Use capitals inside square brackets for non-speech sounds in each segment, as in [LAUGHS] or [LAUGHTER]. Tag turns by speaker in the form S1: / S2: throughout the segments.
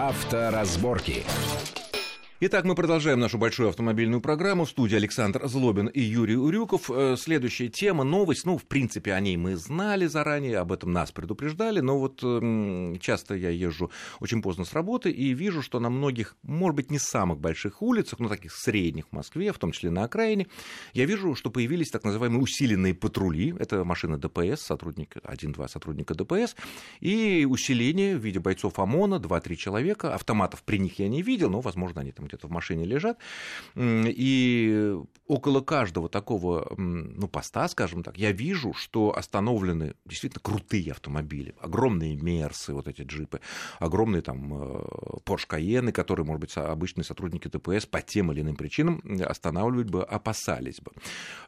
S1: Авторазборки.
S2: Итак, мы продолжаем нашу большую автомобильную программу. В студии Александр Злобин и Юрий Урюков. Э, следующая тема, новость. Ну, в принципе, о ней мы знали заранее, об этом нас предупреждали. Но вот часто я езжу очень поздно с работы и вижу, что на многих, может быть, не самых больших улицах, но таких средних в Москве, в том числе на окраине, я вижу, что появились так называемые усиленные патрули. Это машина ДПС, сотрудник, один-два сотрудника ДПС. И усиление в виде бойцов ОМОНа, 2-3 человека. Автоматов при них я не видел, но, возможно, они там где-то в машине лежат, и около каждого такого ну, поста, скажем так, я вижу, что остановлены действительно крутые автомобили, огромные Мерсы, вот эти джипы, огромные там э, Porsche Cayenne, которые, может быть, обычные сотрудники ДПС по тем или иным причинам останавливать бы опасались бы.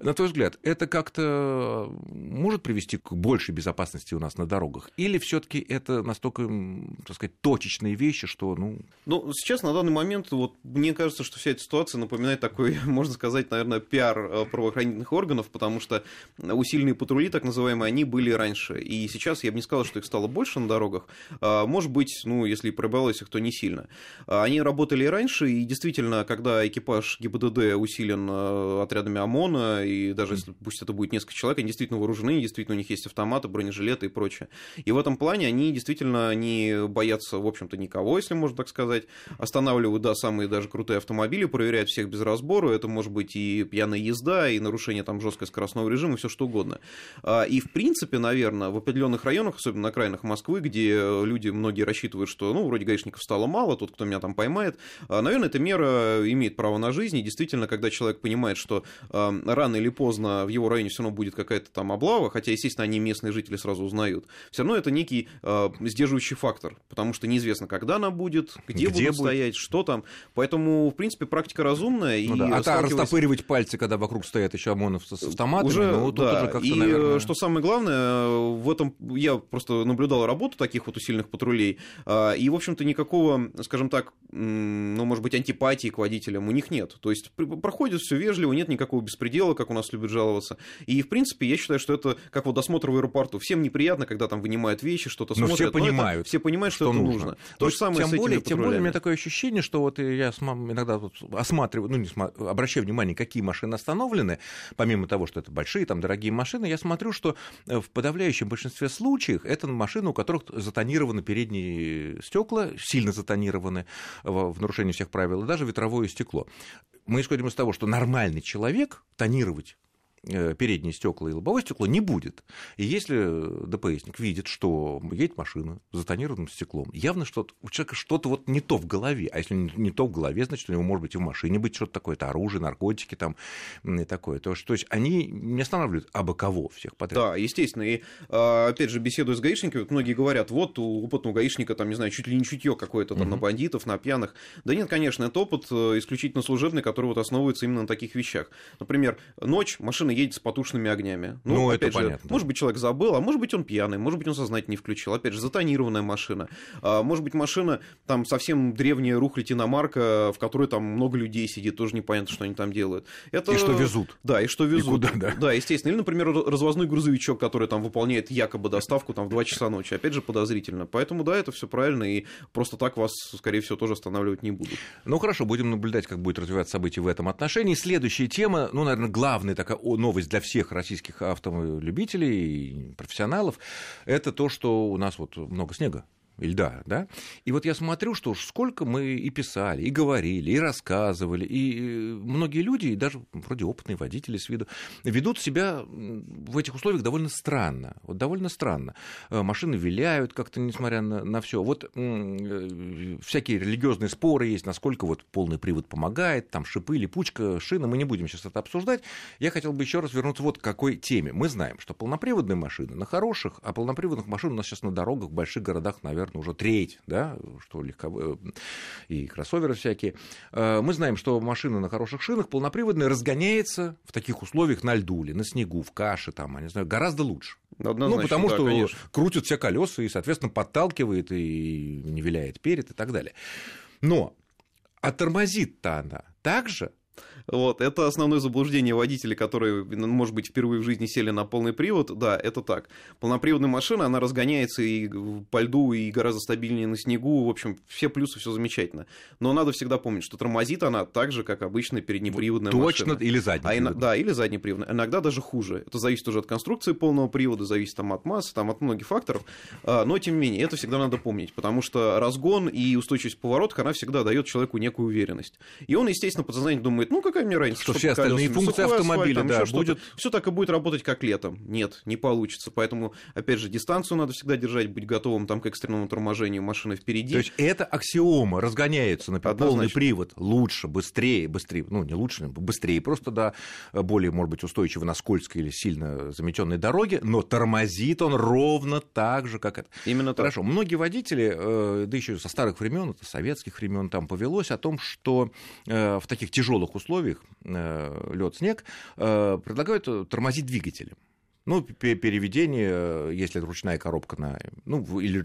S2: На твой взгляд, это как-то может привести к большей безопасности у нас на дорогах? Или все таки это настолько, так сказать, точечные вещи, что, ну...
S3: Ну, сейчас, на данный момент, вот мне кажется, что вся эта ситуация напоминает такой, [LAUGHS] можно сказать, наверное, пиар э, правоохранительных органов, потому что усиленные патрули, так называемые, они были раньше. И сейчас я бы не сказал, что их стало больше на дорогах. А, может быть, ну, если и прибавилось их, то не сильно. А, они работали и раньше, и действительно, когда экипаж ГИБДД усилен э, отрядами ОМОНа, и даже если пусть это будет несколько человек, они действительно вооружены, действительно у них есть автоматы, бронежилеты и прочее. И в этом плане они действительно не боятся, в общем-то, никого, если можно так сказать. Останавливают, да, самые даже крутые автомобили, проверяют всех без разбору. Это может быть и пьяная езда, и нарушение там жесткого скоростного режима, все что угодно. А, и в принципе, наверное, в определенных районах, особенно на окраинах Москвы, где люди многие рассчитывают, что, ну, вроде гаишников стало мало, тот, кто меня там поймает, а, наверное, эта мера имеет право на жизнь. И действительно, когда человек понимает, что а, рано или поздно в его районе все равно будет какая-то там облава, хотя, естественно, они местные жители сразу узнают, все равно это некий сдерживающий фактор, потому что неизвестно, когда она будет, где, где будут будет? стоять, что там. Поэтому, в принципе, практика разумная.
S2: Ну, и да. А сталкиваясь... растопыривать пальцы, когда вокруг стоят еще ОМОНовцы с автоматами, уже, ну, тут да. уже как-то,
S3: И
S2: наверное...
S3: что самое главное, в этом я просто наблюдал работу таких вот усиленных патрулей, а, и, в общем-то, никакого, скажем так, ну, может быть, антипатии к водителям у них нет. То есть проходит все вежливо, нет никакого беспредела, как у нас любят жаловаться. И, в принципе, я считаю, что это как вот досмотр в аэропорту. Всем неприятно, когда там вынимают вещи, что-то смотрят.
S2: Но все понимают.
S3: все понимают, что, что это нужно. нужно.
S2: То, То же самое тем с более, Тем более, у меня такое ощущение, что вот я иногда вот осматриваю, ну, не см... обращаю внимание, какие машины остановлены, помимо того, что это большие, там, дорогие машины, я смотрю, что э, в подавляющем большинстве случаев это машины, у которых затонированы передние стекла, сильно затонированы в нарушении всех правил, и даже ветровое стекло. Мы исходим из того, что нормальный человек тонировать передние стекла и лобовое стекло не будет. И если ДПСник видит, что едет машина с затонированным стеклом, явно что у человека что-то вот не то в голове. А если не то в голове, значит, у него может быть и в машине быть что-то такое, это оружие, наркотики там и такое. То, что, то есть они не останавливают абы кого всех подряд.
S3: Да, естественно. И а, опять же, беседуя с гаишниками, многие говорят, вот у опытного гаишника, там, не знаю, чуть ли не чутье какое-то там угу. на бандитов, на пьяных. Да нет, конечно, это опыт э, исключительно служебный, который вот основывается именно на таких вещах. Например, ночь, машина едет с потушенными огнями.
S2: Ну, ну опять это же, понятно.
S3: Может быть, человек забыл, а может быть, он пьяный, может быть, он сознательно не включил. Опять же, затонированная машина. А, может быть, машина там совсем древняя рухлядь иномарка, в которой там много людей сидит, тоже непонятно, что они там делают.
S2: Это... И что везут.
S3: Да, и что везут.
S2: И куда, да.
S3: да, естественно. Или, например, развозной грузовичок, который там выполняет якобы доставку там в 2 часа ночи. Опять же, подозрительно. Поэтому, да, это все правильно, и просто так вас, скорее всего, тоже останавливать не будут.
S2: Ну, хорошо, будем наблюдать, как будет развиваться события в этом отношении. Следующая тема, ну, наверное, главная такая новость для всех российских автолюбителей профессионалов, это то, что у нас вот много снега льда, да? И вот я смотрю, что сколько мы и писали, и говорили, и рассказывали, и э, многие люди, и даже вроде опытные водители с виду, ведут себя в этих условиях довольно странно. Вот довольно странно. Э, машины виляют как-то, несмотря на, на все. Вот э, всякие религиозные споры есть, насколько вот полный привод помогает, там шипы, липучка, шина, мы не будем сейчас это обсуждать. Я хотел бы еще раз вернуться вот к какой теме. Мы знаем, что полноприводные машины на хороших, а полноприводных машин у нас сейчас на дорогах в больших городах, наверное, наверное, уже треть, да, что легко... Э, и кроссоверы всякие. Э, мы знаем, что машина на хороших шинах полноприводная разгоняется в таких условиях на льду или на снегу, в каше, там, я не знаю, гораздо лучше.
S3: Однозначно,
S2: ну, потому
S3: да,
S2: что
S3: конечно.
S2: крутят все колеса и, соответственно, подталкивает и не виляет перед и так далее. Но а тормозит-то она так же,
S3: Вот, это основное заблуждение водителей, которые, ну, может быть, впервые в жизни сели на полный привод. Да, это так. Полноприводная машина, она разгоняется и по льду, и гораздо стабильнее на снегу. В общем, все плюсы, все замечательно. Но надо всегда помнить, что тормозит она так же, как обычная переднеприводная
S2: Точно,
S3: машина.
S2: или заднеприводная.
S3: А, да, или заднеприводная. Иногда даже хуже. Это зависит уже от конструкции полного привода, зависит там, от массы, там, от многих факторов. А, но, тем не менее, это всегда надо помнить, потому что разгон и устойчивость поворотов, она всегда дает человеку некую уверенность. И он, естественно, подсознательно думает, ну, какая мне разница,
S2: что все остальные функции автомобиля,
S3: асфальт,
S2: да,
S3: будет... Все так и будет работать, как летом. Нет, не получится. Поэтому, опять же, дистанцию надо всегда держать, быть готовым там, к экстренному торможению машины впереди.
S2: То есть это аксиома, разгоняется на полный привод лучше, быстрее, быстрее, ну, не лучше, быстрее, просто, да, более, может быть, устойчиво на скользкой или сильно заметенной дороге, но тормозит он ровно так же, как это.
S3: Именно так.
S2: Хорошо. Многие водители, э, да еще со старых времен, это советских времен, там повелось о том, что э, в таких тяжелых условиях Э, лед, снег, э, предлагают тормозить двигателем. Ну, переведение, э, если это ручная коробка на, ну, или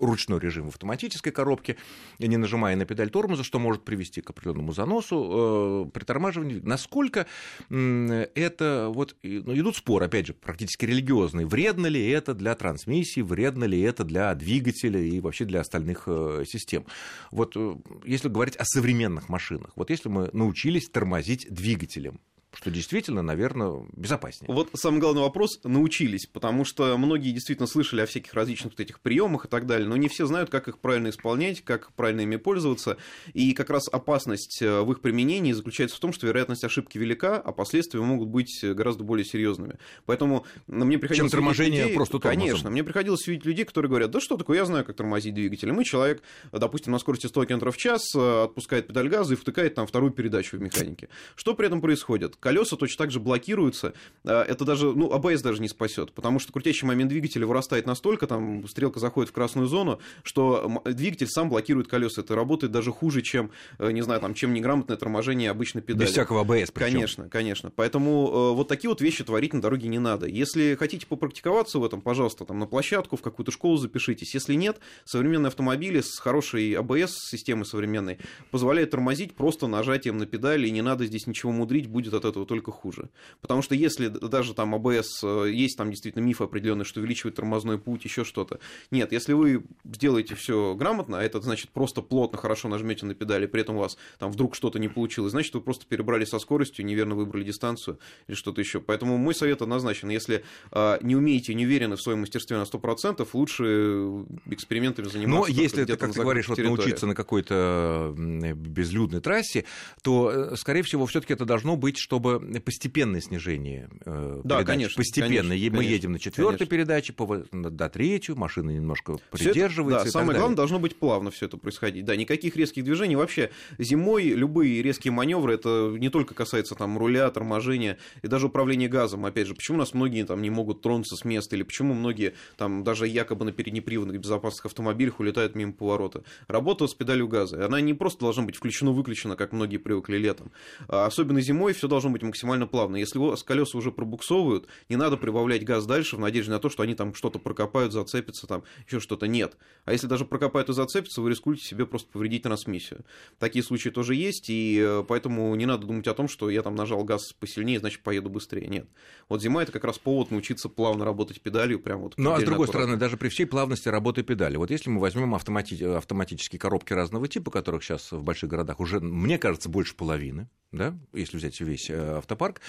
S2: ручной режим в автоматической коробке, не нажимая на педаль тормоза, что может привести к определенному заносу, э, притормаживанию. Насколько это, вот, ну, идут споры, опять же, практически религиозные, вредно ли это для трансмиссии, вредно ли это для двигателя и вообще для остальных э, систем. Вот если говорить о современных машинах, вот если мы научились тормозить двигателем, что действительно, наверное, безопаснее.
S3: Вот самый главный вопрос – научились, потому что многие действительно слышали о всяких различных вот этих приемах и так далее, но не все знают, как их правильно исполнять, как правильно ими пользоваться, и как раз опасность э, в их применении заключается в том, что вероятность ошибки велика, а последствия могут быть гораздо более серьезными. Поэтому мне приходилось...
S2: Чем торможение
S3: людей,
S2: просто
S3: тормозом. Конечно, мне приходилось видеть людей, которые говорят, да что такое, я знаю, как тормозить двигатель. И мы человек, допустим, на скорости 100 км в час э, отпускает педаль газа и втыкает там вторую передачу в механике. Что при этом происходит? Колеса точно так же блокируются. А, это даже, ну, АБС даже не спасет, потому что крутящий момент двигателя вырастает настолько, там стрелка заходит в красную зону, что двигатель сам блокирует колеса. Это работает даже хуже, чем, э, не знаю, там, чем неграмотное торможение обычной педали.
S2: Без всякого АБС
S3: причем. Конечно, конечно. Поэтому э, вот такие вот вещи творить на дороге не надо. Если хотите попрактиковаться в этом, пожалуйста, там на площадку, в какую-то школу запишитесь. Если нет, современные автомобили с хорошей АБС-системой современной позволяют тормозить просто нажатием на педали, и не надо здесь ничего мудрить, будет от этого только хуже. Потому что если даже там АБС, э, есть там действительно миф определенный, что увеличивает тормозной путь, еще что-то. Нет, если вы сделаете все грамотно, а это значит просто плотно, хорошо нажмете на педали, при этом у вас там вдруг что-то не получилось, значит, вы просто перебрали со скоростью, неверно выбрали дистанцию или что-то еще. Поэтому мой совет однозначен. Если э, не умеете, не уверены в своем мастерстве на 100%, лучше экспериментами заниматься.
S2: Но если ты, как ты говоришь, вот научиться на какой-то безлюдной трассе, то, э, скорее всего, все-таки это должно быть, чтобы постепенное снижение э,
S3: да,
S2: передач.
S3: Конечно,
S2: Постепенно.
S3: Конечно,
S2: Мы едем на четвертой передаче, по, до третью, машина немножко придерживается.
S3: Это, да, самое главное, должно быть плавно все это происходить. Да, никаких резких движений. Вообще, зимой любые резкие маневры, это не только касается там руля, торможения и даже управления газом. Опять же, почему у нас многие там не могут тронуться с места, или почему многие там даже якобы на переднеприводных безопасных автомобилях улетают мимо поворота. Работа с педалью газа. Она не просто должна быть включена-выключена, как многие привыкли летом. А особенно зимой все должно быть максимально плавно. Если у вас колеса уже пробуксовывают, не надо прибавлять газ дальше в надежде на то, что они там что-то прокопают, зацепятся, там еще что-то. Нет. А если даже прокопают и зацепятся, вы рискуете себе просто повредить трансмиссию. Такие случаи тоже есть, и э, поэтому не надо думать о том, что я там нажал газ посильнее, значит, поеду быстрее. Нет. Вот зима это как раз повод научиться плавно работать педалью. Прям вот
S2: ну, а с другой аккуратно. стороны, даже при всей плавности работы педали. Вот если мы возьмем автомати... автоматические коробки разного типа, которых сейчас в больших городах уже, мне кажется, больше половины, да, если взять весь э, автопарк,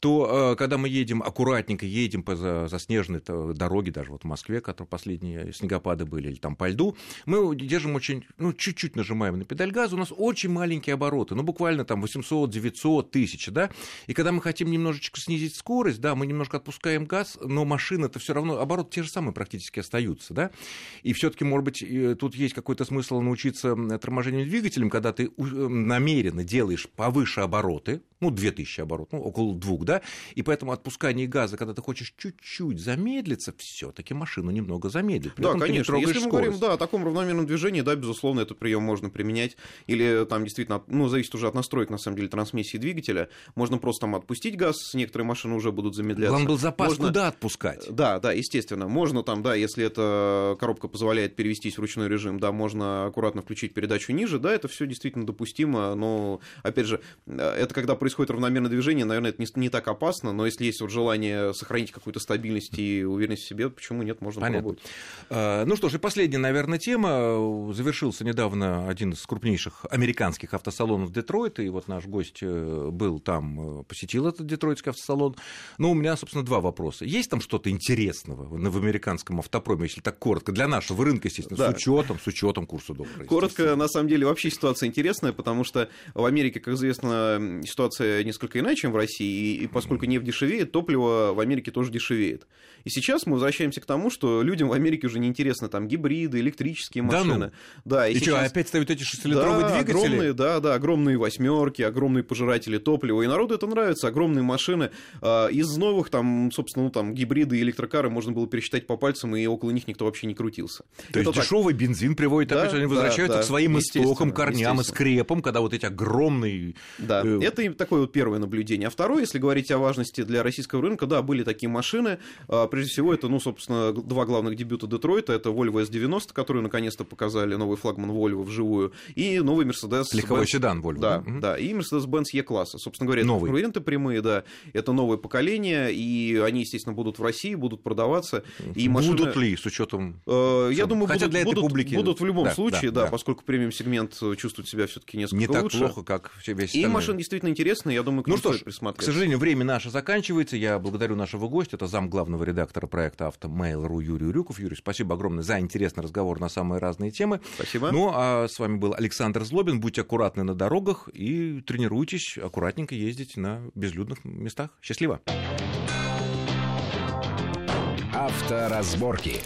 S2: то э, когда мы едем аккуратненько, едем по заснеженной дороге, даже вот в Москве, которые последние снегопады были, или там по льду, мы держим очень, ну, чуть-чуть нажимаем на педаль газа, у нас очень маленькие обороты, ну, буквально там 800, 900, 1000, да, и когда мы хотим немножечко снизить скорость, да, мы немножко отпускаем газ, но машина-то все равно, обороты те же самые практически остаются, да, и все таки может быть, тут есть какой-то смысл научиться торможению двигателем, когда ты намеренно делаешь повыше обороты, ну, 2000 тысячи оборотов, ну, около двух, да, и поэтому отпускание газа, когда ты хочешь чуть-чуть замедлиться, все таки машину немного замедлит.
S3: да, конечно. Если мы говорим да, о таком равномерном движении, да, безусловно, этот прием можно применять. Или там действительно, ну, зависит уже от настроек, на самом деле, трансмиссии двигателя. Можно просто там отпустить газ, некоторые машины уже будут замедляться.
S2: Главное был запас,
S3: можно...
S2: куда отпускать.
S3: Да, да, естественно. Можно там, да, если эта коробка позволяет перевестись в ручной режим, да, можно аккуратно включить передачу ниже, да, это все действительно допустимо, но, опять же, это когда происходит равномерное движение, наверное, это не, не так опасно, но если есть вот желание сохранить какую-то стабильность и уверенность в себе, почему нет, можно Понятно. попробовать.
S2: А, ну что ж, и последняя, наверное, тема. Завершился недавно один из крупнейших американских автосалонов Детройта, и вот наш гость э, был там, э, посетил этот детройтский автосалон. Но у меня, собственно, два вопроса. Есть там что-то интересного в американском автопроме, если так коротко, для нашего рынка, естественно, да. с учетом, с учетом курса доллара?
S3: Коротко, на самом деле, вообще ситуация интересная, потому что в Америке, как известно, ситуация несколько иначе, чем в России, и поскольку нефть дешевеет, топливо в Америке тоже дешевеет. И сейчас мы возвращаемся к тому, что людям в Америке уже неинтересно там гибриды, электрические машины. Да, ну.
S2: да и, и сейчас... что, опять ставят эти шестилитровые да, двигатели?
S3: Огромные, да, да, огромные восьмерки, огромные пожиратели топлива. И народу это нравится, огромные машины. А, из новых, там, собственно, ну, там, гибриды и электрокары можно было пересчитать по пальцам, и около них никто вообще не крутился.
S2: То это есть так. дешевый бензин приводит, да, опять они возвращаются да, к своим истокам, корням и скрепам, когда вот эти огромные...
S3: Да, э... это такое вот первое наблюдение. А второе, если говорить о важности для российского рынка, да, были такие машины. А, прежде всего, это, ну, собственно, два главных дебюта Детройта. Это Volvo S90, которую наконец-то показали, новый флагман Volvo вживую, и новый Mercedes...
S2: Легковой седан Volvo.
S3: Да, да, да, и Mercedes-Benz E-класса. Собственно говоря, это конкуренты прямые, да, это новое поколение, и они, естественно, будут в России, будут продаваться.
S2: И машины... Будут ли, с учетом...
S3: Э, я думаю, Хотя будут, для этой будут, публики... будут в любом да, случае, да, да, да, поскольку премиум-сегмент чувствует себя все таки несколько
S2: Не
S3: так
S2: лучше. плохо, как весь
S3: И машины действительно интересные, я думаю, к
S2: ну что ж, к сожалению, время наше заканчивается. Я благодарю нашего гостя, это зам главного редактора проекта «Автомейл.ру» Юрий Урюков. Юрий, спасибо огромное за интересный разговор на самые разные темы.
S3: Спасибо.
S2: Ну, а с вами был Александр Злобин. Будьте аккуратны на дорогах и тренируйтесь аккуратненько ездить на безлюдных местах. Счастливо!
S1: Авторазборки.